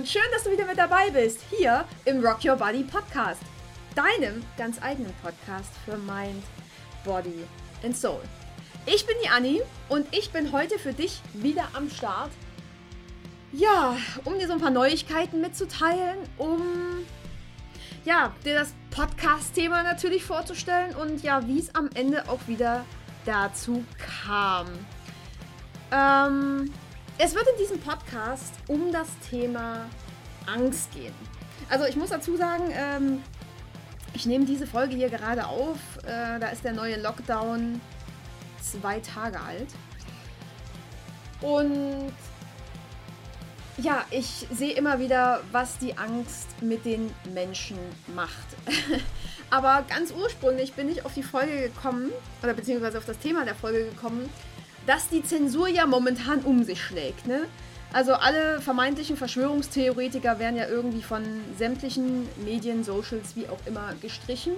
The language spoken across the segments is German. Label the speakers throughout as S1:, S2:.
S1: und schön, dass du wieder mit dabei bist, hier im Rock Your Body Podcast. Deinem ganz eigenen Podcast für Mind, Body and Soul. Ich bin die Anni und ich bin heute für dich wieder am Start. Ja, um dir so ein paar Neuigkeiten mitzuteilen, um ja, dir das Podcast-Thema natürlich vorzustellen und ja, wie es am Ende auch wieder dazu kam. Ähm, es wird in diesem Podcast um das Thema Angst gehen. Also ich muss dazu sagen, ähm, ich nehme diese Folge hier gerade auf. Äh, da ist der neue Lockdown zwei Tage alt. Und ja, ich sehe immer wieder, was die Angst mit den Menschen macht. Aber ganz ursprünglich bin ich auf die Folge gekommen, oder beziehungsweise auf das Thema der Folge gekommen, dass die Zensur ja momentan um sich schlägt. Ne? Also alle vermeintlichen Verschwörungstheoretiker werden ja irgendwie von sämtlichen Medien, Socials, wie auch immer gestrichen.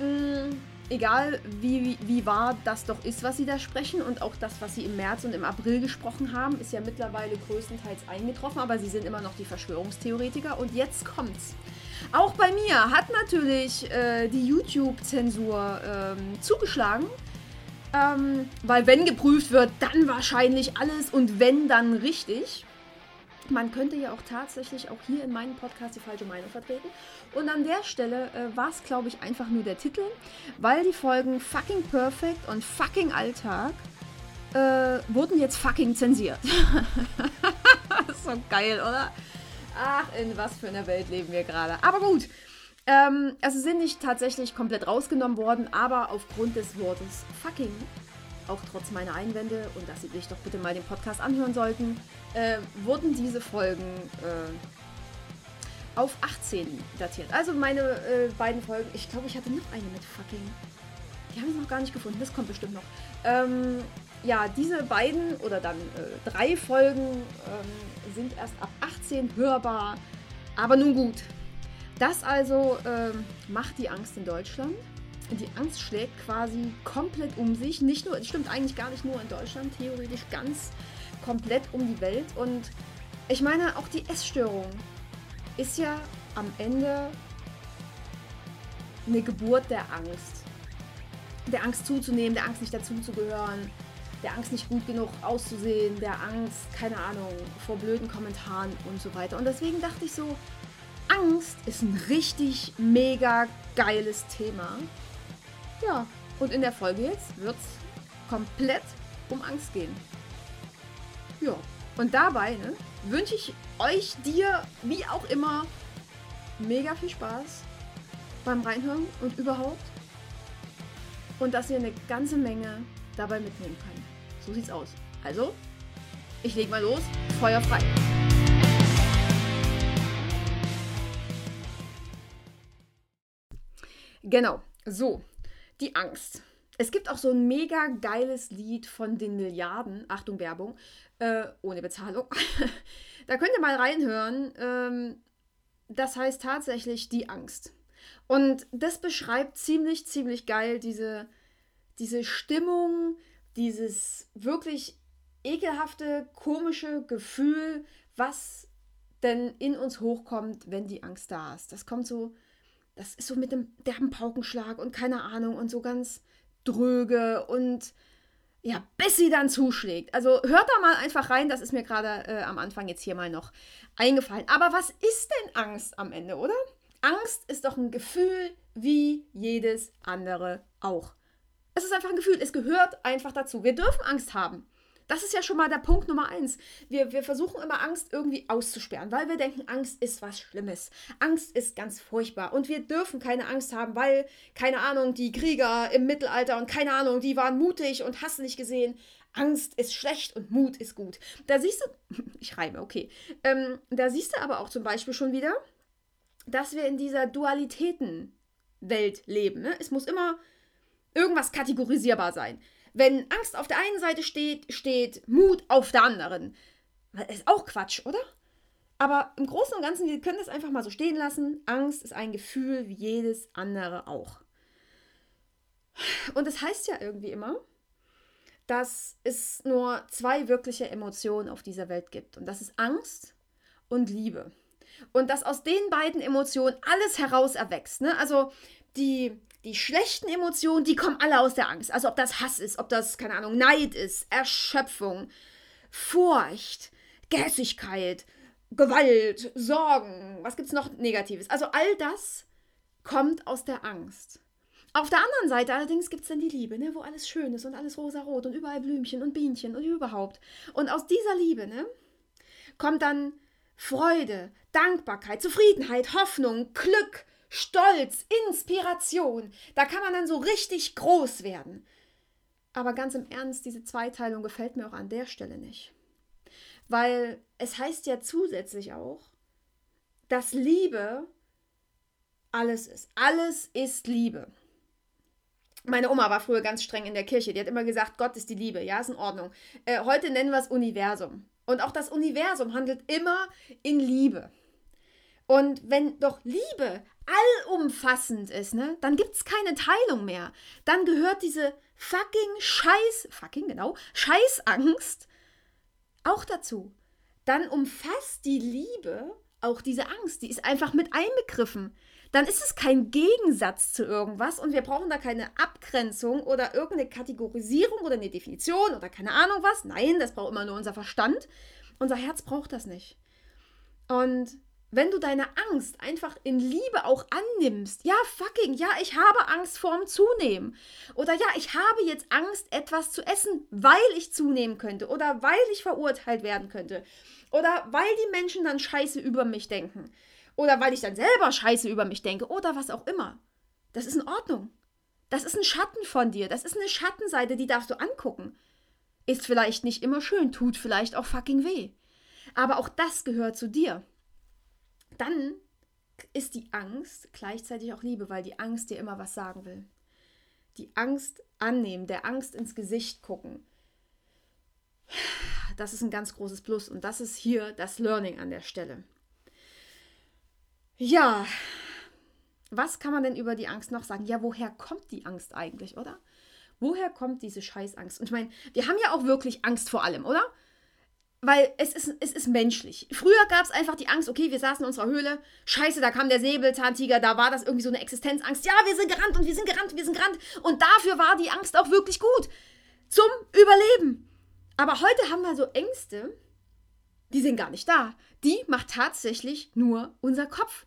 S1: Mhm, egal wie, wie, wie wahr das doch ist, was sie da sprechen und auch das, was sie im März und im April gesprochen haben, ist ja mittlerweile größtenteils eingetroffen, aber sie sind immer noch die Verschwörungstheoretiker und jetzt kommt's. Auch bei mir hat natürlich äh, die YouTube-Zensur ähm, zugeschlagen. Ähm, weil wenn geprüft wird, dann wahrscheinlich alles und wenn, dann richtig. Man könnte ja auch tatsächlich auch hier in meinem Podcast die falsche Meinung vertreten. Und an der Stelle äh, war es, glaube ich, einfach nur der Titel, weil die Folgen Fucking Perfect und Fucking Alltag äh, wurden jetzt fucking zensiert. so geil, oder? Ach, in was für einer Welt leben wir gerade. Aber gut, ähm, also sind nicht tatsächlich komplett rausgenommen worden, aber aufgrund des Wortes fucking, auch trotz meiner Einwände und dass sie sich doch bitte mal den Podcast anhören sollten, äh, wurden diese Folgen äh, auf 18 datiert. Also meine äh, beiden Folgen, ich glaube, ich hatte noch eine mit fucking. Die haben ich noch gar nicht gefunden, das kommt bestimmt noch. Ähm, ja, diese beiden oder dann äh, drei Folgen ähm, sind erst ab 18 hörbar. Aber nun gut, das also ähm, macht die Angst in Deutschland. Die Angst schlägt quasi komplett um sich. Nicht nur, stimmt eigentlich gar nicht nur in Deutschland, theoretisch ganz komplett um die Welt. Und ich meine, auch die Essstörung ist ja am Ende eine Geburt der Angst. Der Angst zuzunehmen, der Angst nicht dazuzugehören, der Angst nicht gut genug auszusehen, der Angst, keine Ahnung, vor blöden Kommentaren und so weiter. Und deswegen dachte ich so, Angst ist ein richtig mega geiles Thema. Ja, und in der Folge jetzt wird es komplett um Angst gehen. Ja, und dabei ne, wünsche ich euch, dir, wie auch immer, mega viel Spaß beim Reinhören und überhaupt. Und dass ihr eine ganze Menge dabei mitnehmen könnt. So sieht's aus. Also, ich leg mal los. Feuer frei. Genau, so, die Angst. Es gibt auch so ein mega geiles Lied von den Milliarden, Achtung Werbung, äh, ohne Bezahlung. da könnt ihr mal reinhören. Ähm, das heißt tatsächlich die Angst. Und das beschreibt ziemlich, ziemlich geil diese, diese Stimmung, dieses wirklich ekelhafte, komische Gefühl, was denn in uns hochkommt, wenn die Angst da ist. Das kommt so das ist so mit dem derben Paukenschlag und keine Ahnung und so ganz dröge und ja, bis sie dann zuschlägt. Also hört da mal einfach rein, das ist mir gerade äh, am Anfang jetzt hier mal noch eingefallen. Aber was ist denn Angst am Ende, oder? Angst ist doch ein Gefühl wie jedes andere auch. Es ist einfach ein Gefühl, es gehört einfach dazu. Wir dürfen Angst haben. Das ist ja schon mal der Punkt Nummer eins. Wir, wir versuchen immer Angst irgendwie auszusperren, weil wir denken, Angst ist was Schlimmes. Angst ist ganz furchtbar. Und wir dürfen keine Angst haben, weil, keine Ahnung, die Krieger im Mittelalter und keine Ahnung, die waren mutig und hast nicht gesehen. Angst ist schlecht und Mut ist gut. Da siehst du, ich reime, okay. Ähm, da siehst du aber auch zum Beispiel schon wieder, dass wir in dieser Dualitätenwelt leben. Ne? Es muss immer irgendwas kategorisierbar sein. Wenn Angst auf der einen Seite steht, steht Mut auf der anderen. Das ist auch Quatsch, oder? Aber im Großen und Ganzen, wir können das einfach mal so stehen lassen. Angst ist ein Gefühl wie jedes andere auch. Und das heißt ja irgendwie immer, dass es nur zwei wirkliche Emotionen auf dieser Welt gibt. Und das ist Angst und Liebe. Und dass aus den beiden Emotionen alles heraus erwächst. Ne? Also die, die schlechten Emotionen, die kommen alle aus der Angst. Also ob das Hass ist, ob das, keine Ahnung, Neid ist, Erschöpfung, Furcht, Gehässigkeit, Gewalt, Sorgen, was gibt es noch Negatives? Also all das kommt aus der Angst. Auf der anderen Seite allerdings gibt es dann die Liebe, ne, wo alles schön ist und alles rosarot und überall Blümchen und Bienchen und überhaupt. Und aus dieser Liebe ne, kommt dann Freude, Dankbarkeit, Zufriedenheit, Hoffnung, Glück, Stolz, Inspiration. Da kann man dann so richtig groß werden. Aber ganz im Ernst, diese Zweiteilung gefällt mir auch an der Stelle nicht. Weil es heißt ja zusätzlich auch, dass Liebe alles ist. Alles ist Liebe. Meine Oma war früher ganz streng in der Kirche. Die hat immer gesagt, Gott ist die Liebe. Ja, ist in Ordnung. Äh, heute nennen wir es Universum. Und auch das Universum handelt immer in Liebe. Und wenn doch Liebe allumfassend ist, ne, dann gibt es keine Teilung mehr. Dann gehört diese fucking Scheiß, fucking genau, Scheißangst auch dazu. Dann umfasst die Liebe auch diese Angst. Die ist einfach mit einbegriffen. Dann ist es kein Gegensatz zu irgendwas und wir brauchen da keine Abgrenzung oder irgendeine Kategorisierung oder eine Definition oder keine Ahnung was. Nein, das braucht immer nur unser Verstand. Unser Herz braucht das nicht. Und wenn du deine Angst einfach in Liebe auch annimmst, ja, fucking, ja, ich habe Angst vorm Zunehmen. Oder ja, ich habe jetzt Angst, etwas zu essen, weil ich zunehmen könnte. Oder weil ich verurteilt werden könnte. Oder weil die Menschen dann scheiße über mich denken. Oder weil ich dann selber scheiße über mich denke. Oder was auch immer. Das ist in Ordnung. Das ist ein Schatten von dir. Das ist eine Schattenseite, die darfst du angucken. Ist vielleicht nicht immer schön, tut vielleicht auch fucking weh. Aber auch das gehört zu dir dann ist die Angst gleichzeitig auch Liebe, weil die Angst dir immer was sagen will. Die Angst annehmen, der Angst ins Gesicht gucken. Das ist ein ganz großes Plus und das ist hier das Learning an der Stelle. Ja, was kann man denn über die Angst noch sagen? Ja, woher kommt die Angst eigentlich, oder? Woher kommt diese Scheißangst? Und ich meine, wir haben ja auch wirklich Angst vor allem, oder? Weil es ist, es ist menschlich. Früher gab es einfach die Angst, okay, wir saßen in unserer Höhle, scheiße, da kam der Säbelzahntiger, da war das irgendwie so eine Existenzangst. Ja, wir sind gerannt und wir sind gerannt und wir sind gerannt. Und dafür war die Angst auch wirklich gut. Zum Überleben. Aber heute haben wir so Ängste, die sind gar nicht da. Die macht tatsächlich nur unser Kopf.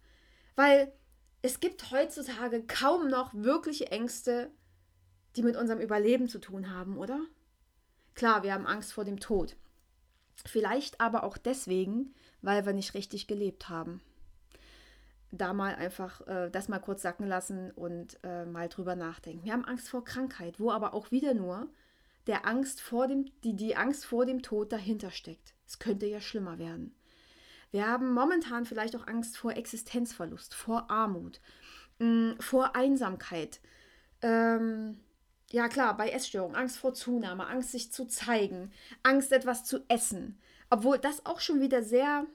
S1: Weil es gibt heutzutage kaum noch wirkliche Ängste, die mit unserem Überleben zu tun haben, oder? Klar, wir haben Angst vor dem Tod. Vielleicht aber auch deswegen, weil wir nicht richtig gelebt haben. Da mal einfach äh, das mal kurz sacken lassen und äh, mal drüber nachdenken. Wir haben Angst vor Krankheit, wo aber auch wieder nur der Angst vor dem, die, die Angst vor dem Tod dahinter steckt. Es könnte ja schlimmer werden. Wir haben momentan vielleicht auch Angst vor Existenzverlust, vor Armut, mh, mm, vor Einsamkeit. Ähm, ja klar, bei Essstörungen, Angst vor Zunahme, Angst sich zu zeigen, Angst etwas zu essen. Obwohl das auch schon wieder sehr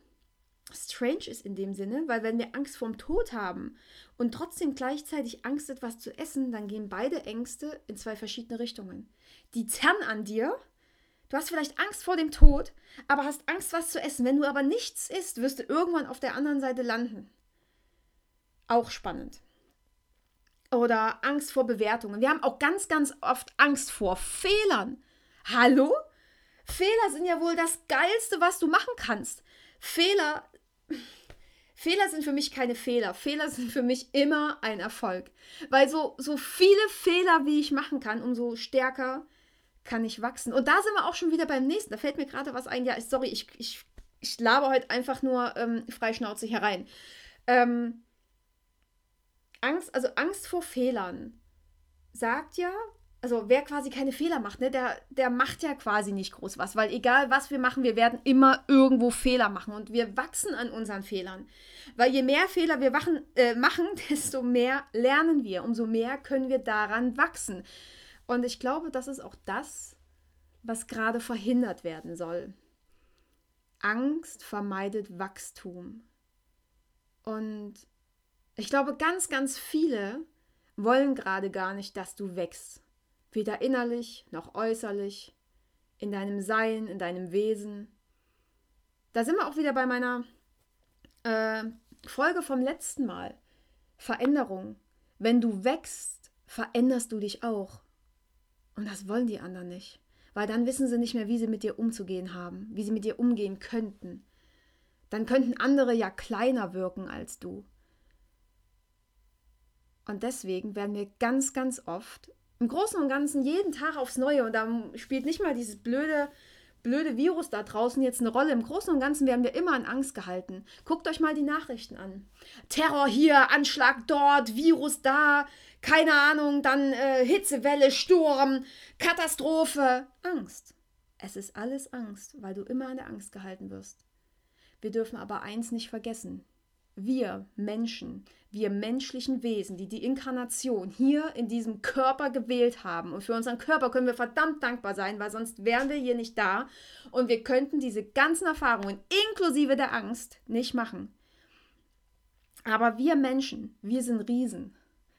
S1: strange ist in dem Sinne, weil wenn wir Angst vorm Tod haben und trotzdem gleichzeitig Angst etwas zu essen, dann gehen beide Ängste in zwei verschiedene Richtungen. Die zerren an dir. Du hast vielleicht Angst vor dem Tod, aber hast Angst, was zu essen. Wenn du aber nichts isst, wirst du irgendwann auf der anderen Seite landen. Auch spannend oder Angst vor Bewertungen. Wir haben auch ganz, ganz oft Angst vor Fehlern. Hallo? Fehler sind ja wohl das Geilste, was du machen kannst. Fehler. Fehler sind für mich keine Fehler. Fehler sind für mich immer ein Erfolg. Weil so, so viele Fehler, wie ich machen kann, umso stärker kann ich wachsen. Und da sind wir auch schon wieder beim nächsten. Da fällt mir gerade was ein. Ja, sorry, ich, ich, ich laber heute einfach nur ähm, freischnauzig herein. Ähm, Angst, also Angst vor Fehlern sagt ja, also wer quasi keine Fehler macht, ne, der, der macht ja quasi nicht groß was, weil egal was wir machen, wir werden immer irgendwo Fehler machen und wir wachsen an unseren Fehlern. Weil je mehr Fehler wir machen, äh, machen desto mehr lernen wir, umso mehr können wir daran wachsen. Und ich glaube, das ist auch das, was gerade verhindert werden soll. Angst vermeidet Wachstum. Und ich glaube, ganz, ganz viele wollen gerade gar nicht, dass du wächst. Weder innerlich noch äußerlich, in deinem Sein, in deinem Wesen. Da sind wir auch wieder bei meiner Äh, Folge vom letzten Mal. Veränderung. Wenn du wächst, veränderst du dich auch. Und das wollen die anderen nicht. Weil dann wissen sie nicht mehr, wie sie mit dir umzugehen haben, wie sie mit dir umgehen könnten. Dann könnten andere ja kleiner wirken als du. Und deswegen werden wir ganz, ganz oft, im Großen und Ganzen jeden Tag aufs Neue, und da spielt nicht mal dieses blöde blöde Virus da draußen jetzt eine Rolle. Im Großen und Ganzen werden wir immer in Angst gehalten. Guckt euch mal die Nachrichten an. Terror hier, Anschlag dort, Virus da, keine Ahnung, dann äh, Hitzewelle, Sturm, Katastrophe. Angst. Es ist alles Angst, weil du immer an der Angst gehalten wirst. Wir dürfen aber eins nicht vergessen. Wir Menschen, wir menschlichen Wesen, die die Inkarnation hier in diesem Körper gewählt haben. Und für unseren Körper können wir verdammt dankbar sein, weil sonst wären wir hier nicht da und wir könnten diese ganzen Erfahrungen inklusive der Angst nicht machen. Aber wir Menschen, wir sind Riesen.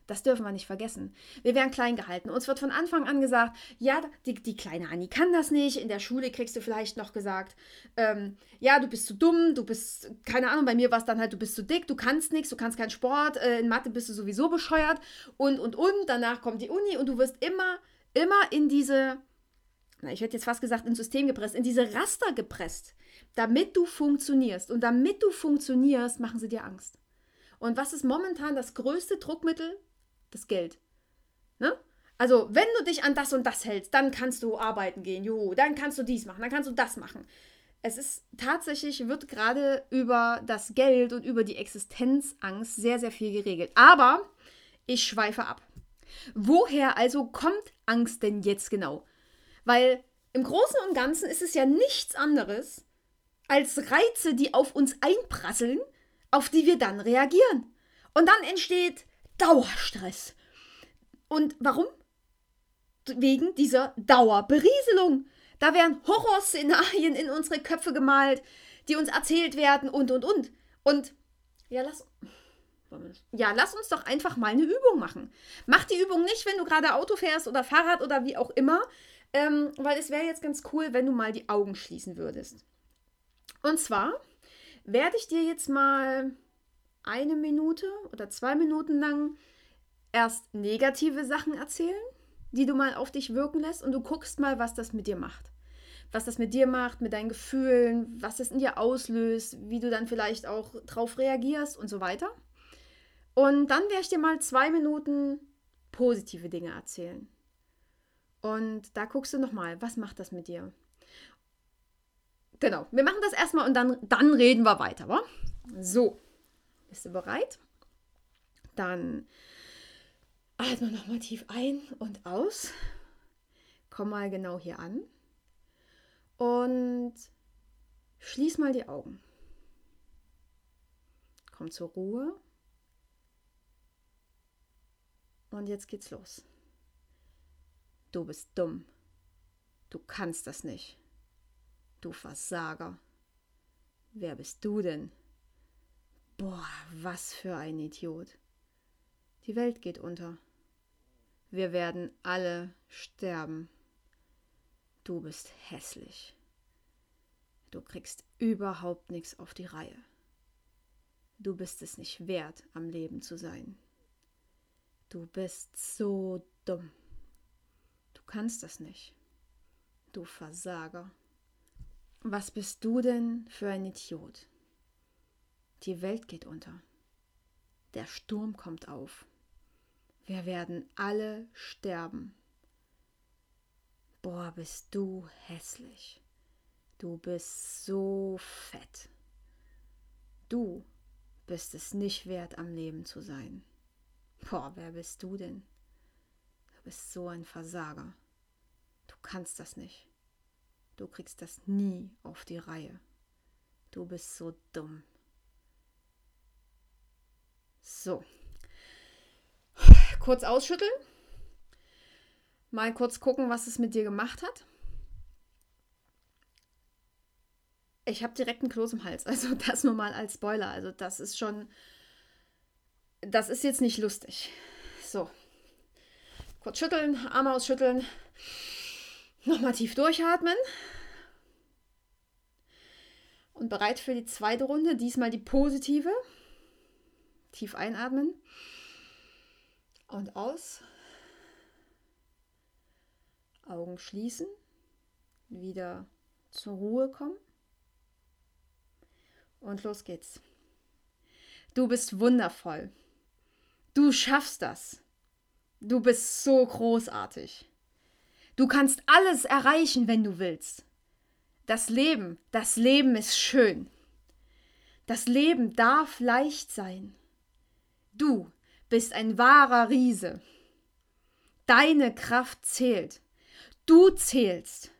S1: Das dürfen wir nicht vergessen. Wir werden klein gehalten. Uns wird von Anfang an gesagt, ja, die, die kleine Annie kann das nicht. In der Schule kriegst du vielleicht noch gesagt, ähm, ja, du bist zu dumm, du bist, keine Ahnung, bei mir war es dann halt, du bist zu dick, du kannst nichts, du kannst keinen Sport, äh, in Mathe bist du sowieso bescheuert und, und, und. Danach kommt die Uni und du wirst immer, immer in diese, na, ich hätte jetzt fast gesagt, ins System gepresst, in diese Raster gepresst, damit du funktionierst. Und damit du funktionierst, machen sie dir Angst. Und was ist momentan das größte Druckmittel das Geld. Ne? Also, wenn du dich an das und das hältst, dann kannst du arbeiten gehen, juhu, dann kannst du dies machen, dann kannst du das machen. Es ist tatsächlich, wird gerade über das Geld und über die Existenzangst sehr, sehr viel geregelt. Aber ich schweife ab. Woher also kommt Angst denn jetzt genau? Weil im Großen und Ganzen ist es ja nichts anderes als Reize, die auf uns einprasseln, auf die wir dann reagieren. Und dann entsteht Dauerstress. Und warum? Wegen dieser Dauerberieselung. Da werden Horrorszenarien in unsere Köpfe gemalt, die uns erzählt werden und, und, und. Und ja, lass, ja, lass uns doch einfach mal eine Übung machen. Mach die Übung nicht, wenn du gerade Auto fährst oder Fahrrad oder wie auch immer, ähm, weil es wäre jetzt ganz cool, wenn du mal die Augen schließen würdest. Und zwar werde ich dir jetzt mal eine Minute oder zwei Minuten lang erst negative Sachen erzählen, die du mal auf dich wirken lässt und du guckst mal, was das mit dir macht. Was das mit dir macht, mit deinen Gefühlen, was das in dir auslöst, wie du dann vielleicht auch drauf reagierst und so weiter. Und dann werde ich dir mal zwei Minuten positive Dinge erzählen. Und da guckst du nochmal, was macht das mit dir? Genau, wir machen das erstmal und dann, dann reden wir weiter, wa? So. Bist du bereit? Dann atme nochmal tief ein und aus. Komm mal genau hier an. Und schließ mal die Augen. Komm zur Ruhe. Und jetzt geht's los. Du bist dumm. Du kannst das nicht. Du Versager. Wer bist du denn? Boah, was für ein Idiot. Die Welt geht unter. Wir werden alle sterben. Du bist hässlich. Du kriegst überhaupt nichts auf die Reihe. Du bist es nicht wert, am Leben zu sein. Du bist so dumm. Du kannst das nicht. Du Versager. Was bist du denn für ein Idiot? Die Welt geht unter. Der Sturm kommt auf. Wir werden alle sterben. Boah, bist du hässlich. Du bist so fett. Du bist es nicht wert, am Leben zu sein. Boah, wer bist du denn? Du bist so ein Versager. Du kannst das nicht. Du kriegst das nie auf die Reihe. Du bist so dumm. So. Kurz ausschütteln. Mal kurz gucken, was es mit dir gemacht hat. Ich habe direkt einen Kloß im Hals. Also das nur mal als Spoiler. Also das ist schon. Das ist jetzt nicht lustig. So. Kurz schütteln, Arme ausschütteln. Nochmal tief durchatmen. Und bereit für die zweite Runde, diesmal die positive. Tief einatmen und aus. Augen schließen, wieder zur Ruhe kommen. Und los geht's. Du bist wundervoll. Du schaffst das. Du bist so großartig. Du kannst alles erreichen, wenn du willst. Das Leben, das Leben ist schön. Das Leben darf leicht sein. Du bist ein wahrer Riese. Deine Kraft zählt. Du zählst.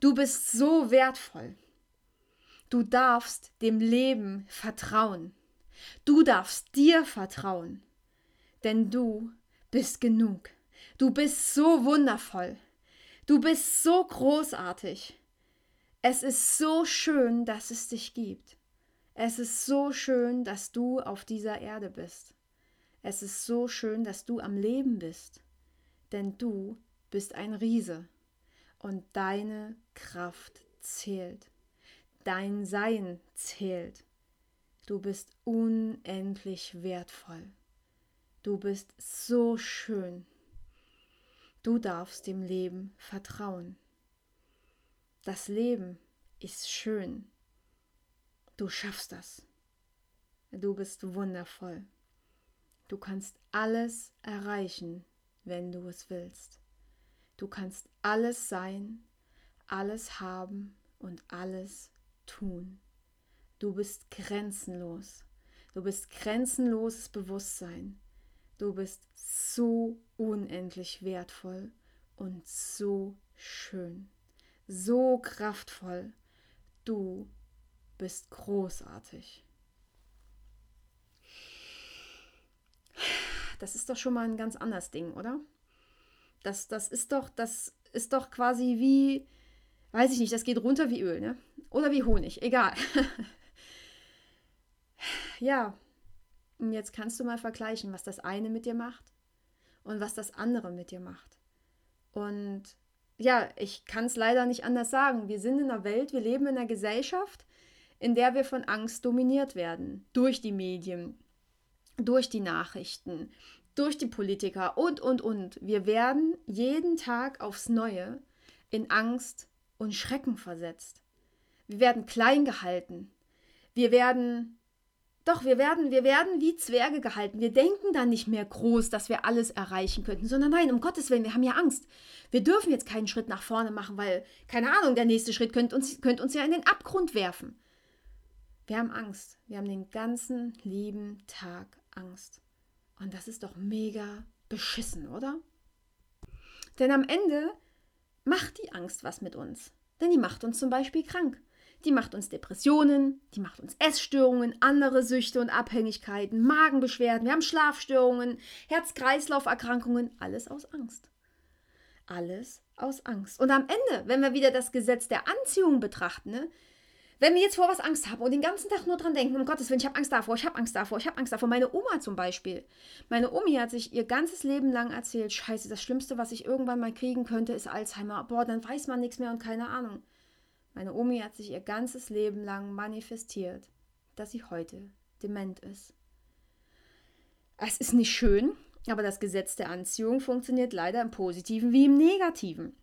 S1: Du bist so wertvoll. Du darfst dem Leben vertrauen. Du darfst dir vertrauen. Denn du bist genug. Du bist so wundervoll. Du bist so großartig. Es ist so schön, dass es dich gibt. Es ist so schön, dass du auf dieser Erde bist. Es ist so schön, dass du am Leben bist, denn du bist ein Riese und deine Kraft zählt. Dein Sein zählt. Du bist unendlich wertvoll. Du bist so schön. Du darfst dem Leben vertrauen. Das Leben ist schön. Du schaffst das. Du bist wundervoll. Du kannst alles erreichen, wenn du es willst. Du kannst alles sein, alles haben und alles tun. Du bist grenzenlos. Du bist grenzenloses Bewusstsein. Du bist so unendlich wertvoll und so schön, so kraftvoll. Du bist großartig. Das ist doch schon mal ein ganz anderes Ding, oder? Das, das ist doch, das ist doch quasi wie, weiß ich nicht, das geht runter wie Öl, ne? Oder wie Honig, egal. ja, und jetzt kannst du mal vergleichen, was das eine mit dir macht und was das andere mit dir macht. Und ja, ich kann es leider nicht anders sagen. Wir sind in einer Welt, wir leben in einer Gesellschaft, in der wir von Angst dominiert werden. Durch die Medien, durch die Nachrichten, durch die Politiker und, und, und. Wir werden jeden Tag aufs Neue in Angst und Schrecken versetzt. Wir werden klein gehalten. Wir werden, doch, wir werden, wir werden wie Zwerge gehalten. Wir denken dann nicht mehr groß, dass wir alles erreichen könnten, sondern nein, um Gottes Willen, wir haben ja Angst. Wir dürfen jetzt keinen Schritt nach vorne machen, weil, keine Ahnung, der nächste Schritt könnte uns, könnte uns ja in den Abgrund werfen. Wir haben Angst. Wir haben den ganzen lieben Tag Angst. Und das ist doch mega beschissen, oder? Denn am Ende macht die Angst was mit uns. Denn die macht uns zum Beispiel krank. Die macht uns Depressionen, die macht uns Essstörungen, andere Süchte und Abhängigkeiten, Magenbeschwerden, wir haben Schlafstörungen, Herz-Kreislauf-Erkrankungen, alles aus Angst. Alles aus Angst. Und am Ende, wenn wir wieder das Gesetz der Anziehung betrachten, ne, wenn wir jetzt vor was Angst haben und den ganzen Tag nur dran denken, um Gottes Willen, ich habe Angst davor, ich habe Angst davor, ich habe Angst davor. Meine Oma zum Beispiel. Meine Omi hat sich ihr ganzes Leben lang erzählt, scheiße, das Schlimmste, was ich irgendwann mal kriegen könnte, ist Alzheimer. Boah, dann weiß man nichts mehr und keine Ahnung. Meine Omi hat sich ihr ganzes Leben lang manifestiert, dass sie heute dement ist. Es ist nicht schön, aber das Gesetz der Anziehung funktioniert leider im Positiven wie im Negativen.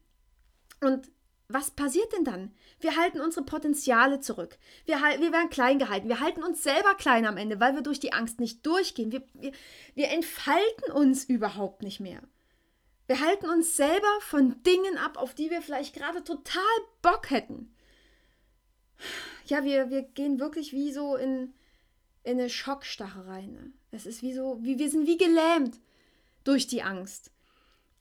S1: Und was passiert denn dann? Wir halten unsere Potenziale zurück. Wir, wir werden klein gehalten. Wir halten uns selber klein am Ende, weil wir durch die Angst nicht durchgehen. Wir, wir, wir entfalten uns überhaupt nicht mehr. Wir halten uns selber von Dingen ab, auf die wir vielleicht gerade total Bock hätten. Ja, wir, wir gehen wirklich wie so in, in eine Schockstarre rein. Ne? Es ist wie so, wie, wir sind wie gelähmt durch die Angst.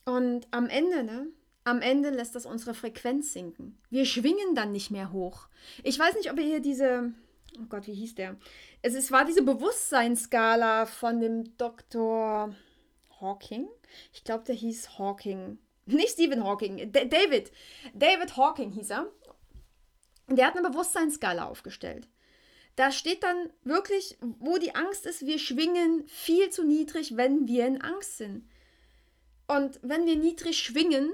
S1: Und am Ende, ne, am Ende lässt das unsere Frequenz sinken. Wir schwingen dann nicht mehr hoch. Ich weiß nicht, ob ihr hier diese, oh Gott, wie hieß der? Es ist, war diese Bewusstseinsskala von dem Dr. Hawking. Ich glaube, der hieß Hawking. Nicht Stephen Hawking, D David. David Hawking hieß er. Und der hat eine Bewusstseinsskala aufgestellt. Da steht dann wirklich, wo die Angst ist, wir schwingen viel zu niedrig, wenn wir in Angst sind. Und wenn wir niedrig schwingen,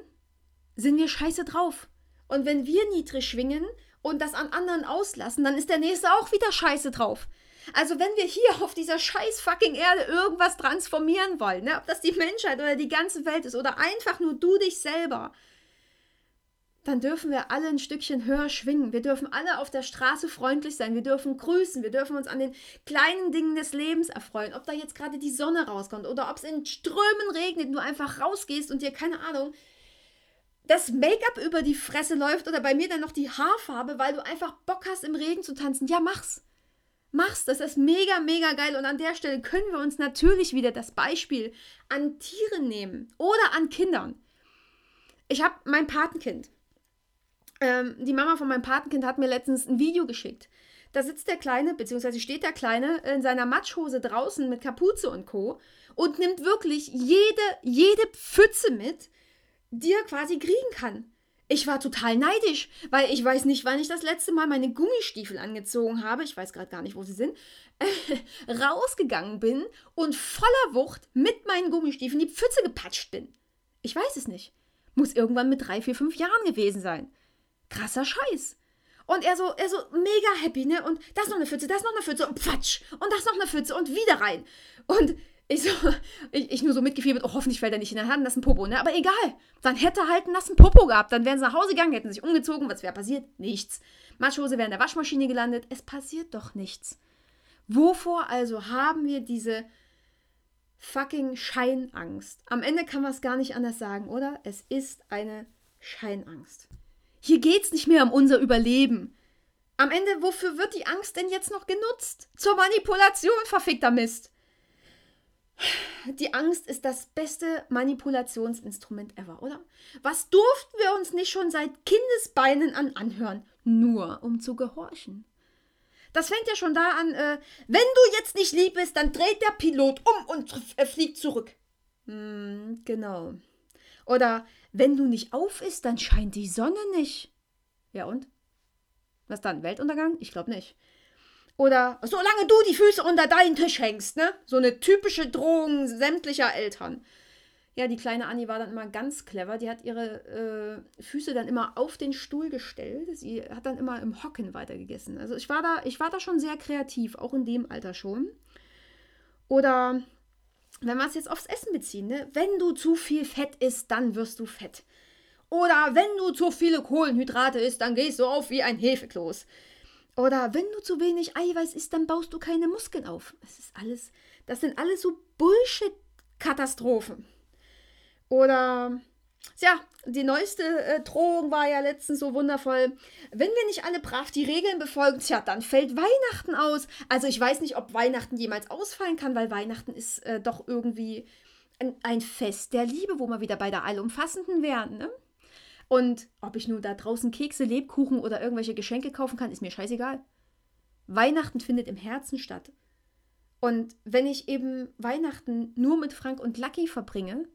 S1: sind wir scheiße drauf. Und wenn wir niedrig schwingen und das an anderen auslassen, dann ist der nächste auch wieder scheiße drauf. Also wenn wir hier auf dieser scheiß fucking Erde irgendwas transformieren wollen, ne, ob das die Menschheit oder die ganze Welt ist oder einfach nur du dich selber, dann dürfen wir alle ein Stückchen höher schwingen. Wir dürfen alle auf der Straße freundlich sein. Wir dürfen grüßen. Wir dürfen uns an den kleinen Dingen des Lebens erfreuen. Ob da jetzt gerade die Sonne rauskommt oder ob es in Strömen regnet du einfach rausgehst und dir, keine Ahnung, das Make-up über die Fresse läuft oder bei mir dann noch die Haarfarbe, weil du einfach Bock hast, im Regen zu tanzen. Ja, mach's. Mach's. Das ist mega, mega geil. Und an der Stelle können wir uns natürlich wieder das Beispiel an Tieren nehmen oder an Kindern. Ich habe mein Patenkind ähm, die Mama von meinem Patenkind hat mir letztens ein Video geschickt. Da sitzt der Kleine, beziehungsweise steht der Kleine in seiner Matschhose draußen mit Kapuze und Co. und nimmt wirklich jede, jede Pfütze mit, die er quasi kriegen kann. Ich war total neidisch, weil ich weiß nicht, wann ich das letzte Mal meine Gummistiefel angezogen habe, ich weiß gerade gar nicht, wo sie sind, äh, rausgegangen bin und voller Wucht mit meinen Gummistiefeln die Pfütze gepatscht bin. Ich weiß es nicht. Muss irgendwann mit drei, vier, fünf Jahren gewesen sein krasser Scheiß. Und er so, er so mega happy, ne? Und das noch eine Pfütze, das noch eine Pfütze und Pfatsch. Und das noch eine Pfütze und wieder rein. Und ich so, ich, ich nur so mitgefiebert, oh, hoffentlich fällt er nicht in den Hand, nassen Popo, ne? Aber egal. Dann hätte er halt einen nassen Popo gehabt. Dann wären sie nach Hause gegangen, hätten sich umgezogen. Was wäre passiert? Nichts. Matschhose wäre in der Waschmaschine gelandet. Es passiert doch nichts. Wovor also haben wir diese fucking Scheinangst? Am Ende kann man es gar nicht anders sagen, oder? Es ist eine Scheinangst. Hier geht's nicht mehr um unser Überleben. Am Ende, wofür wird die Angst denn jetzt noch genutzt? Zur Manipulation, verfickter Mist. Die Angst ist das beste Manipulationsinstrument ever, oder? Was durften wir uns nicht schon seit Kindesbeinen an anhören? Nur um zu gehorchen. Das fängt ja schon da an, äh, wenn du jetzt nicht lieb bist, dann dreht der Pilot um und äh, fliegt zurück. Hm, genau. Oder wenn du nicht auf isst, dann scheint die Sonne nicht. Ja und? Was dann? Weltuntergang? Ich glaube nicht. Oder solange du die Füße unter deinen Tisch hängst, ne? So eine typische Drohung sämtlicher Eltern. Ja, die kleine Annie war dann immer ganz clever. Die hat ihre äh, Füße dann immer auf den Stuhl gestellt. Sie hat dann immer im Hocken weitergegessen. Also ich war da, ich war da schon sehr kreativ, auch in dem Alter schon. Oder wenn wir es jetzt aufs Essen beziehen, ne? wenn du zu viel Fett isst, dann wirst du fett. Oder wenn du zu viele Kohlenhydrate isst, dann gehst du auf wie ein Hefekloß. Oder wenn du zu wenig Eiweiß isst, dann baust du keine Muskeln auf. Das ist alles, das sind alles so Bullshit-Katastrophen. Oder Tja, die neueste äh, Drohung war ja letztens so wundervoll. Wenn wir nicht alle brav die Regeln befolgen, tja, dann fällt Weihnachten aus. Also ich weiß nicht, ob Weihnachten jemals ausfallen kann, weil Weihnachten ist äh, doch irgendwie ein, ein, Fest der Liebe, wo wir wieder bei der Allumfassenden wären, ne? Und ob ich nur da draußen Kekse, Lebkuchen oder irgendwelche Geschenke kaufen kann, ist mir scheißegal. Weihnachten findet im Herzen statt. Und wenn ich eben Weihnachten nur mit Frank und Lucky verbringe,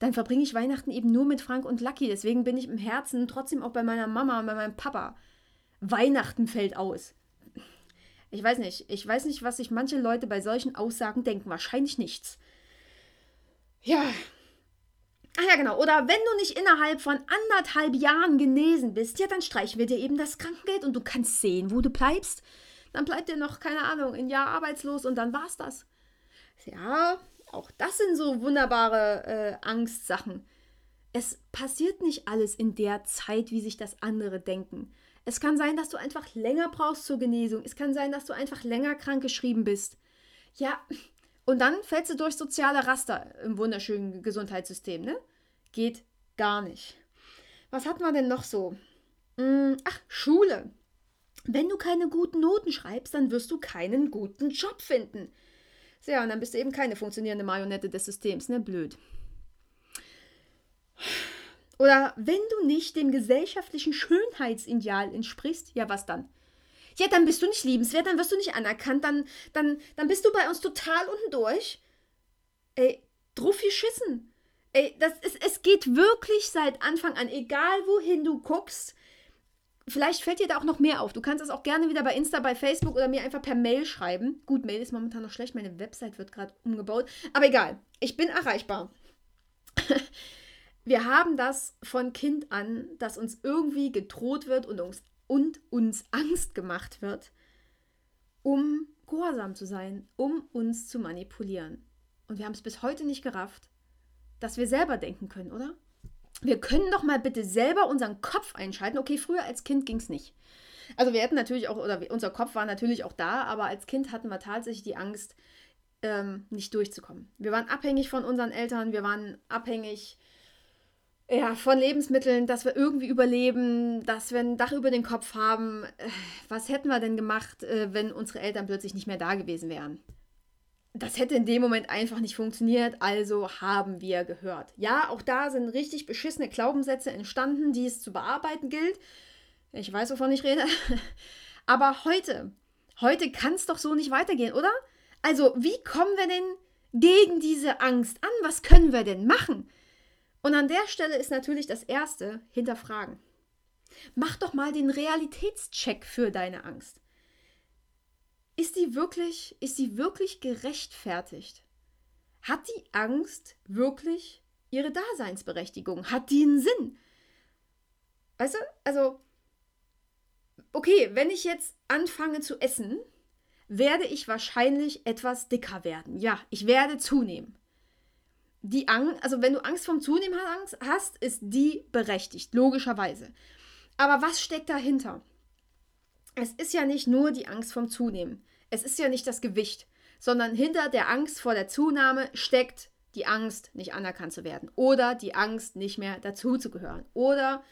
S1: dann verbringe ich Weihnachten eben nur mit Frank und Lucky. Deswegen bin ich im Herzen trotzdem auch bei meiner Mama und bei meinem Papa. Weihnachten fällt aus. Ich weiß nicht. Ich weiß nicht, was sich manche Leute bei solchen Aussagen denken. Wahrscheinlich nichts. Ja. Ach ja, genau. Oder wenn du nicht innerhalb von anderthalb Jahren genesen bist, ja, dann streichen wir dir eben das Krankengeld und du kannst sehen, wo du bleibst. Dann bleibt dir noch, keine Ahnung, ein Jahr arbeitslos und dann war's das. Ja, auch das sind so wunderbare äh, Angstsachen. Es passiert nicht alles in der Zeit, wie sich das andere denken. Es kann sein, dass du einfach länger brauchst zur Genesung. Es kann sein, dass du einfach länger krankgeschrieben bist. Ja, und dann fällst du durch soziale Raster im wunderschönen Gesundheitssystem, ne? Geht gar nicht. Was hat man denn noch so? Hm, ach, Schule. Wenn du keine guten Noten schreibst, dann wirst du keinen guten Job finden. So, ja, und dann bist du eben keine funktionierende Marionette des Systems, ne? Blöd. Oder wenn du nicht dem gesellschaftlichen Schönheitsideal entsprichst, ja, was dann? Ja, dann bist du nicht liebenswert, dann wirst du nicht anerkannt, dann, dann, dann bist du bei uns total unten durch. Ey, drauf geschissen. Ey, das ist, es geht wirklich seit Anfang an, egal wohin du guckst, Vielleicht fällt dir da auch noch mehr auf. Du kannst es auch gerne wieder bei Insta, bei Facebook oder mir einfach per Mail schreiben. Gut, Mail ist momentan noch schlecht. Meine Website wird gerade umgebaut. Aber egal. Ich bin erreichbar. Wir haben das von Kind an, dass uns irgendwie gedroht wird und uns und uns Angst gemacht wird, um gehorsam zu sein, um uns zu manipulieren. Und wir haben es bis heute nicht gerafft, dass wir selber denken können, oder? Wir können doch mal bitte selber unseren Kopf einschalten. Okay, früher als Kind ging es nicht. Also wir hätten natürlich auch, oder unser Kopf war natürlich auch da, aber als Kind hatten wir tatsächlich die Angst, ähm, nicht durchzukommen. Wir waren abhängig von unseren Eltern, wir waren abhängig ja, von Lebensmitteln, dass wir irgendwie überleben, dass wir ein Dach über den Kopf haben. Äh, was hätten wir denn gemacht, äh, wenn unsere Eltern plötzlich nicht mehr da gewesen wären? Das hätte in dem Moment einfach nicht funktioniert, also haben wir gehört. Ja, auch da sind richtig beschissene Glaubenssätze entstanden, die es zu bearbeiten gilt. Ich weiß, wovon ich rede. Aber heute, heute kann es doch so nicht weitergehen, oder? Also, wie kommen wir denn gegen diese Angst an? Was können wir denn machen? Und an der Stelle ist natürlich das Erste, hinterfragen. Mach doch mal den Realitätscheck für deine Angst. Ist die wirklich, ist die wirklich gerechtfertigt? Hat die Angst wirklich ihre Daseinsberechtigung? Hat die einen Sinn? Weißt du, also, okay, wenn ich jetzt anfange zu essen, werde ich wahrscheinlich etwas dicker werden. Ja, ich werde zunehmen. Die Angst, also wenn du Angst vom Zunehmen hast, ist die berechtigt, logischerweise. Aber was steckt dahinter? Es ist ja nicht nur die Angst vom Zunehmen. Es ist ja nicht das Gewicht, sondern hinter der Angst vor der Zunahme steckt die Angst, nicht anerkannt zu werden oder die Angst, nicht mehr dazuzugehören oder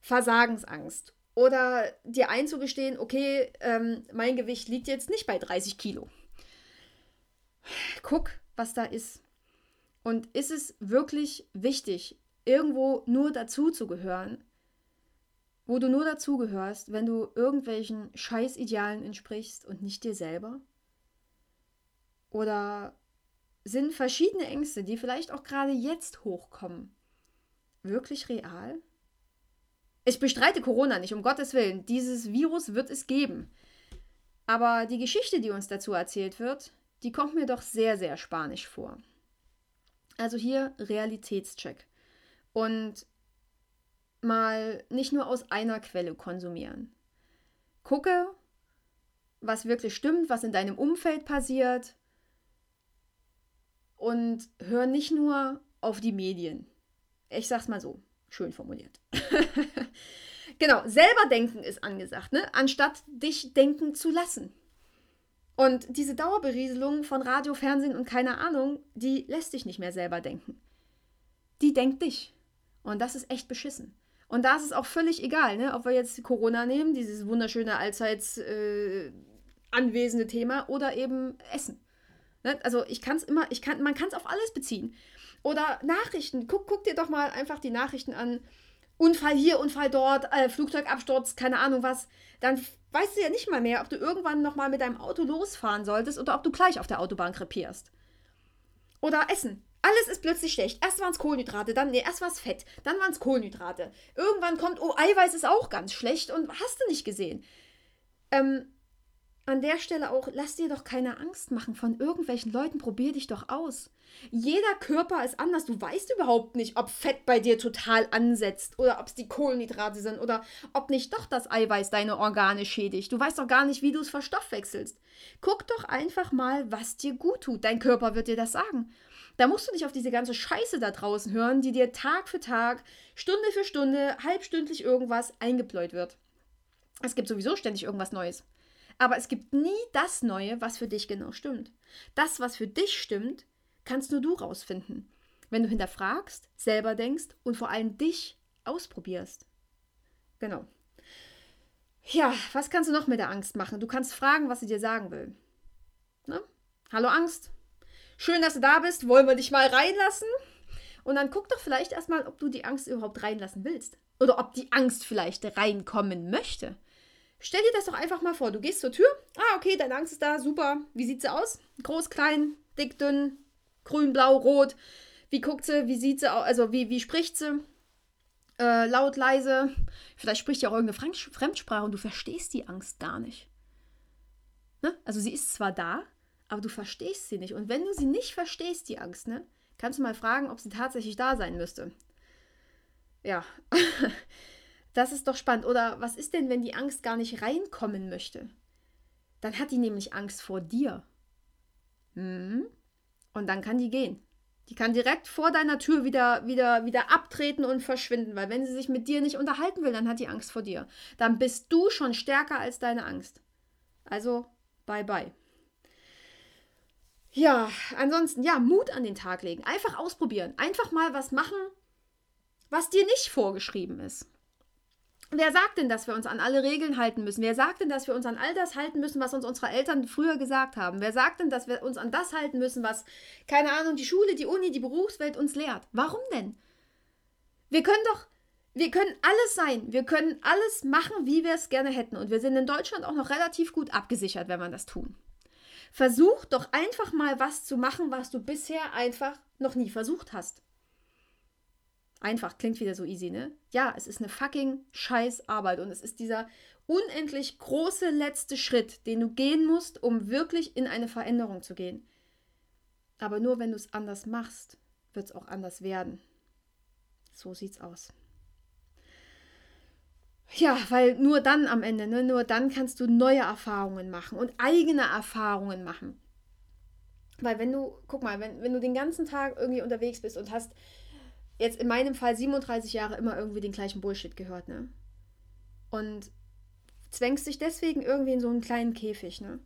S1: Versagensangst oder dir einzugestehen, okay, ähm, mein Gewicht liegt jetzt nicht bei 30 Kilo. Guck, was da ist. Und ist es wirklich wichtig, irgendwo nur dazuzugehören, wo du nur dazugehörst, wenn du irgendwelchen Scheißidealen entsprichst und nicht dir selber? Oder sind verschiedene Ängste, die vielleicht auch gerade jetzt hochkommen, wirklich real? Ich bestreite Corona nicht, um Gottes Willen. Dieses Virus wird es geben. Aber die Geschichte, die uns dazu erzählt wird, die kommt mir doch sehr, sehr spanisch vor. Also hier Realitätscheck. Und mal nicht nur aus einer Quelle konsumieren. Gucke, was wirklich stimmt, was in deinem Umfeld passiert. Und hör nicht nur auf die Medien. Ich sag's mal so. Schön formuliert. genau, selber denken ist angesagt, ne? anstatt dich denken zu lassen. Und diese Dauerberieselung von Radio, Fernsehen und keine Ahnung, die lässt dich nicht mehr selber denken. Die denkt dich. Und das ist echt beschissen. Und da ist es auch völlig egal, ne? ob wir jetzt Corona nehmen, dieses wunderschöne allseits äh, anwesende Thema, oder eben Essen. Ne? Also ich kann es immer, ich kann, man kann es auf alles beziehen. Oder Nachrichten. Guck, guck dir doch mal einfach die Nachrichten an. Unfall hier, Unfall dort, äh, Flugzeugabsturz, keine Ahnung was. Dann weißt du ja nicht mal mehr, ob du irgendwann nochmal mit deinem Auto losfahren solltest oder ob du gleich auf der Autobahn krepierst. Oder Essen. Alles ist plötzlich schlecht. Erst waren es Kohlenhydrate, dann, nee, erst war es Fett, dann waren es Kohlenhydrate. Irgendwann kommt, oh, Eiweiß ist auch ganz schlecht und hast du nicht gesehen. Ähm, an der Stelle auch, lass dir doch keine Angst machen von irgendwelchen Leuten, probier dich doch aus. Jeder Körper ist anders. Du weißt überhaupt nicht, ob Fett bei dir total ansetzt oder ob es die Kohlenhydrate sind oder ob nicht doch das Eiweiß deine Organe schädigt. Du weißt doch gar nicht, wie du es verstoffwechselst. Guck doch einfach mal, was dir gut tut. Dein Körper wird dir das sagen. Da musst du nicht auf diese ganze Scheiße da draußen hören, die dir Tag für Tag, Stunde für Stunde, halbstündlich irgendwas eingepläut wird. Es gibt sowieso ständig irgendwas Neues. Aber es gibt nie das Neue, was für dich genau stimmt. Das, was für dich stimmt, kannst nur du rausfinden. Wenn du hinterfragst, selber denkst und vor allem dich ausprobierst. Genau. Ja, was kannst du noch mit der Angst machen? Du kannst fragen, was sie dir sagen will. Ne? Hallo Angst. Schön, dass du da bist. Wollen wir dich mal reinlassen? Und dann guck doch vielleicht erstmal, ob du die Angst überhaupt reinlassen willst. Oder ob die Angst vielleicht reinkommen möchte. Stell dir das doch einfach mal vor. Du gehst zur Tür. Ah, okay, deine Angst ist da. Super. Wie sieht sie aus? Groß, klein, dick, dünn, grün, blau, rot. Wie guckt sie? Wie sieht sie aus? Also, wie, wie spricht sie? Äh, laut, leise. Vielleicht spricht sie auch irgendeine Fremdsprache und du verstehst die Angst gar nicht. Ne? Also, sie ist zwar da, aber du verstehst sie nicht. Und wenn du sie nicht verstehst, die Angst, ne, kannst du mal fragen, ob sie tatsächlich da sein müsste. Ja. Das ist doch spannend. Oder was ist denn, wenn die Angst gar nicht reinkommen möchte? Dann hat die nämlich Angst vor dir. Hm? Und dann kann die gehen. Die kann direkt vor deiner Tür wieder, wieder, wieder abtreten und verschwinden, weil wenn sie sich mit dir nicht unterhalten will, dann hat die Angst vor dir. Dann bist du schon stärker als deine Angst. Also, bye bye. Ja, ansonsten, ja, Mut an den Tag legen. Einfach ausprobieren. Einfach mal was machen, was dir nicht vorgeschrieben ist. Wer sagt denn, dass wir uns an alle Regeln halten müssen? Wer sagt denn, dass wir uns an all das halten müssen, was uns unsere Eltern früher gesagt haben? Wer sagt denn, dass wir uns an das halten müssen, was, keine Ahnung, die Schule, die Uni, die Berufswelt uns lehrt? Warum denn? Wir können doch, wir können alles sein. Wir können alles machen, wie wir es gerne hätten. Und wir sind in Deutschland auch noch relativ gut abgesichert, wenn wir das tun. Versuch doch einfach mal was zu machen, was du bisher einfach noch nie versucht hast. Einfach klingt wieder so easy, ne? Ja, es ist eine fucking scheiß Arbeit und es ist dieser unendlich große letzte Schritt, den du gehen musst, um wirklich in eine Veränderung zu gehen. Aber nur wenn du es anders machst, wird es auch anders werden. So sieht's aus. Ja, weil nur dann am Ende, ne, nur dann kannst du neue Erfahrungen machen und eigene Erfahrungen machen. Weil wenn du, guck mal, wenn, wenn du den ganzen Tag irgendwie unterwegs bist und hast jetzt in meinem Fall 37 Jahre immer irgendwie den gleichen Bullshit gehört, ne? Und zwängst dich deswegen irgendwie in so einen kleinen Käfig, ne?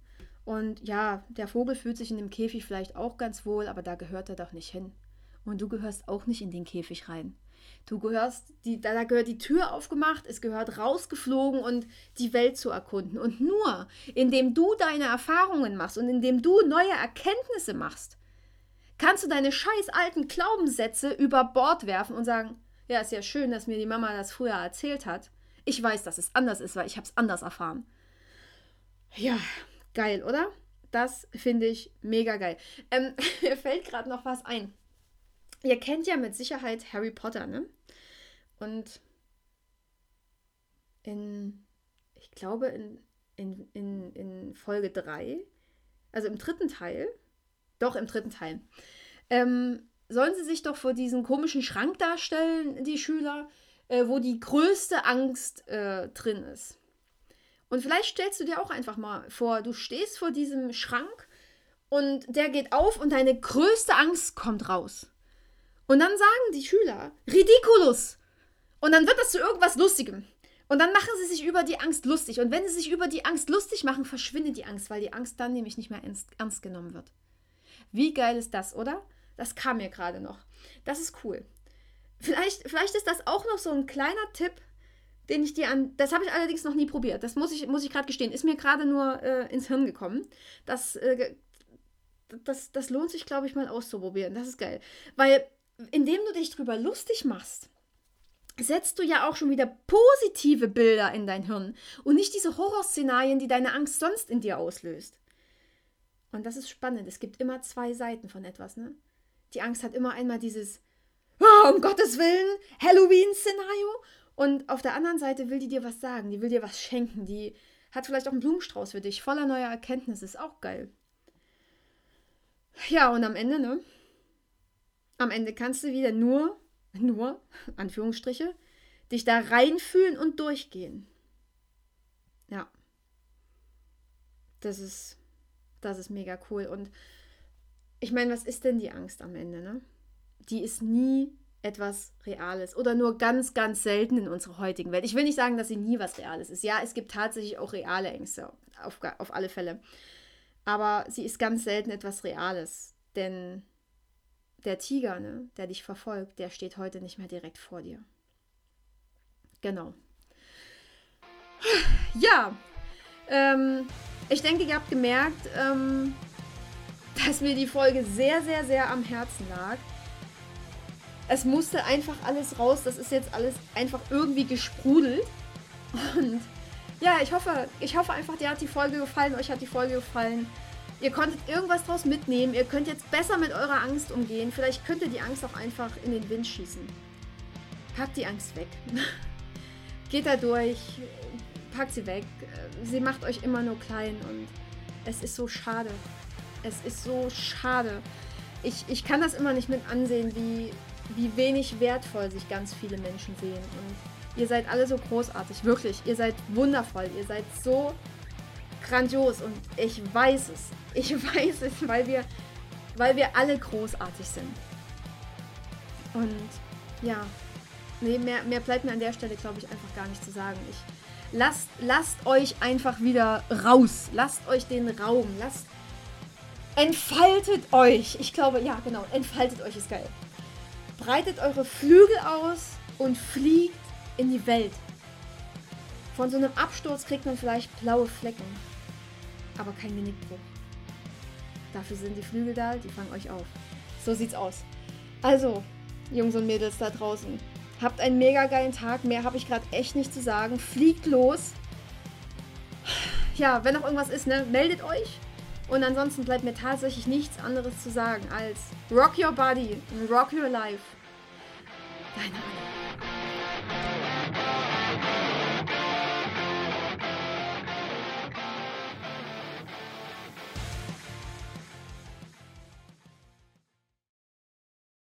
S1: Und ja, der Vogel fühlt sich in dem Käfig vielleicht auch ganz wohl, aber da gehört er doch nicht hin. Und du gehörst auch nicht in den Käfig rein. Du gehörst, die, da gehört die Tür aufgemacht, es gehört rausgeflogen und die Welt zu erkunden. Und nur indem du deine Erfahrungen machst und indem du neue Erkenntnisse machst, kannst du deine scheiß alten Glaubenssätze über Bord werfen und sagen, ja, ist ja schön, dass mir die Mama das früher erzählt hat. Ich weiß, dass es anders ist, weil ich habe es anders erfahren. Ja, geil, oder? Das finde ich mega geil. Ähm, mir fällt gerade noch was ein. Ihr kennt ja mit Sicherheit Harry Potter, ne? Und in, ich glaube, in, in, in, in Folge 3, also im dritten Teil, doch, im dritten Teil. Ähm, sollen sie sich doch vor diesen komischen Schrank darstellen, die Schüler, äh, wo die größte Angst äh, drin ist. Und vielleicht stellst du dir auch einfach mal vor, du stehst vor diesem Schrank und der geht auf und deine größte Angst kommt raus. Und dann sagen die Schüler, ridiculous. Und dann wird das zu irgendwas Lustigem. Und dann machen sie sich über die Angst lustig. Und wenn sie sich über die Angst lustig machen, verschwindet die Angst, weil die Angst dann nämlich nicht mehr ernst genommen wird. Wie geil ist das, oder? Das kam mir gerade noch. Das ist cool. Vielleicht, vielleicht ist das auch noch so ein kleiner Tipp, den ich dir an. Das habe ich allerdings noch nie probiert. Das muss ich, muss ich gerade gestehen. Ist mir gerade nur äh, ins Hirn gekommen. Das, äh, das, das lohnt sich, glaube ich, mal auszuprobieren. Das ist geil. Weil, indem du dich drüber lustig machst, setzt du ja auch schon wieder positive Bilder in dein Hirn und nicht diese Horrorszenarien, die deine Angst sonst in dir auslöst. Und das ist spannend. Es gibt immer zwei Seiten von etwas, ne? Die Angst hat immer einmal dieses, oh, um Gottes Willen, Halloween-Szenario. Und auf der anderen Seite will die dir was sagen, die will dir was schenken, die hat vielleicht auch einen Blumenstrauß für dich, voller neuer Erkenntnisse, ist auch geil. Ja, und am Ende, ne? Am Ende kannst du wieder nur, nur, Anführungsstriche, dich da reinfühlen und durchgehen. Ja. Das ist das ist mega cool. Und ich meine, was ist denn die Angst am Ende? Ne? Die ist nie etwas Reales oder nur ganz, ganz selten in unserer heutigen Welt. Ich will nicht sagen, dass sie nie was Reales ist. Ja, es gibt tatsächlich auch reale Ängste, auf, auf alle Fälle. Aber sie ist ganz selten etwas Reales. Denn der Tiger, ne, der dich verfolgt, der steht heute nicht mehr direkt vor dir. Genau. Ja, ähm, ich denke, ihr habt gemerkt, ähm, dass mir die Folge sehr, sehr, sehr am Herzen lag. Es musste einfach alles raus. Das ist jetzt alles einfach irgendwie gesprudelt. Und ja, ich hoffe, ich hoffe einfach, dir hat die Folge gefallen, euch hat die Folge gefallen. Ihr konntet irgendwas draus mitnehmen. Ihr könnt jetzt besser mit eurer Angst umgehen. Vielleicht könnt ihr die Angst auch einfach in den Wind schießen. Packt die Angst weg. Geht da durch packt sie weg. Sie macht euch immer nur klein und es ist so schade. Es ist so schade. Ich, ich kann das immer nicht mit ansehen, wie, wie wenig wertvoll sich ganz viele Menschen sehen. Und Ihr seid alle so großartig, wirklich. Ihr seid wundervoll. Ihr seid so grandios und ich weiß es. Ich weiß es, weil wir, weil wir alle großartig sind. Und ja, nee, mehr, mehr bleibt mir an der Stelle, glaube ich, einfach gar nicht zu sagen. Ich lasst, lasst euch einfach wieder raus. Lasst euch den Raum. Lasst. Entfaltet euch. Ich glaube, ja, genau. Entfaltet euch ist geil. Breitet eure Flügel aus und fliegt in die Welt. Von so einem Absturz kriegt man vielleicht blaue Flecken, aber kein Genickbruch. Dafür sind die Flügel da, die fangen euch auf. So sieht's aus. Also, Jungs und Mädels da draußen, habt einen mega geilen Tag. Mehr habe ich gerade echt nicht zu sagen. Fliegt los. Ja, wenn noch irgendwas ist, ne, meldet euch. Und ansonsten bleibt mir tatsächlich nichts anderes zu sagen als Rock Your Body Rock Your Life. Deine Anna.